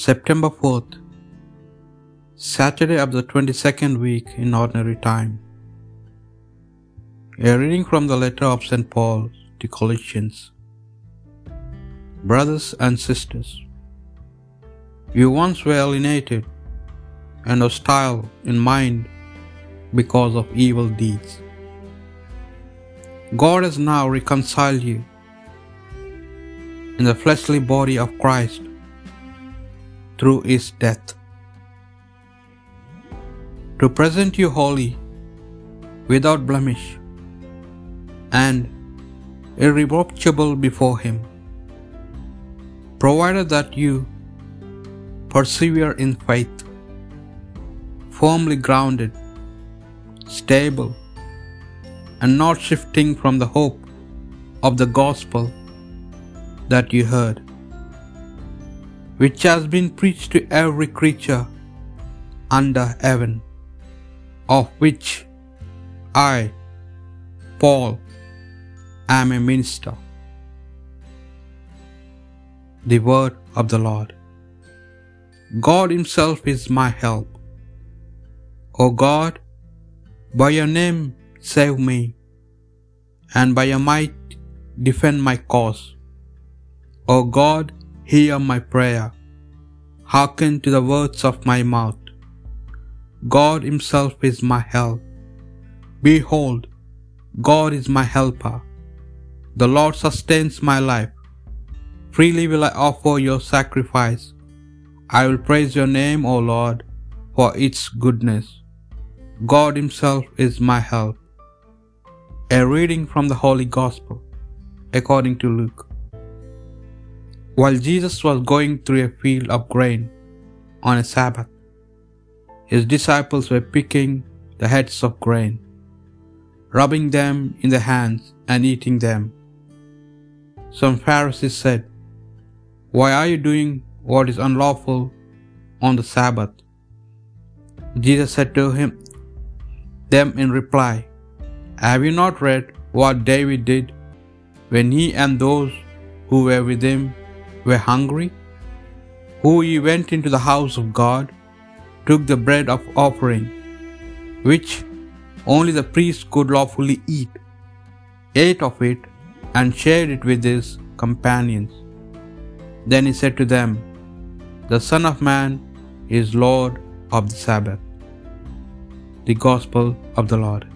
September 4th, Saturday of the 22nd week in Ordinary Time. A reading from the letter of St. Paul to Colossians. Brothers and sisters, you once were alienated and hostile in mind because of evil deeds. God has now reconciled you in the fleshly body of Christ through his death, to present you holy, without blemish, and irreproachable before him, provided that you persevere in faith, firmly grounded, stable, and not shifting from the hope of the gospel that you heard, which has been preached to every creature under heaven, of which I, Paul, am a minister. The word of the Lord. God Himself is my help. O God, by your name save me, and by your might defend my cause. O God, hear my prayer. Hearken to the words of my mouth. God Himself is my help. Behold, God is my helper. The Lord sustains my life. Freely will I offer your sacrifice. I will praise your name, O Lord, for its goodness. God Himself is my help. A reading from the Holy Gospel according to Luke. While Jesus was going through a field of grain on a Sabbath, his disciples were picking the heads of grain, rubbing them in their hands and eating them. Some Pharisees said, Why are you doing what is unlawful on the Sabbath? Jesus said to him, them in reply, Have you not read what David did when he and those who were with him were hungry? Who he went into the house of God, took the bread of offering, which only the priest could lawfully eat, ate of it, and shared it with his companions. Then he said to them, The Son of Man is Lord of the Sabbath. The Gospel of the Lord.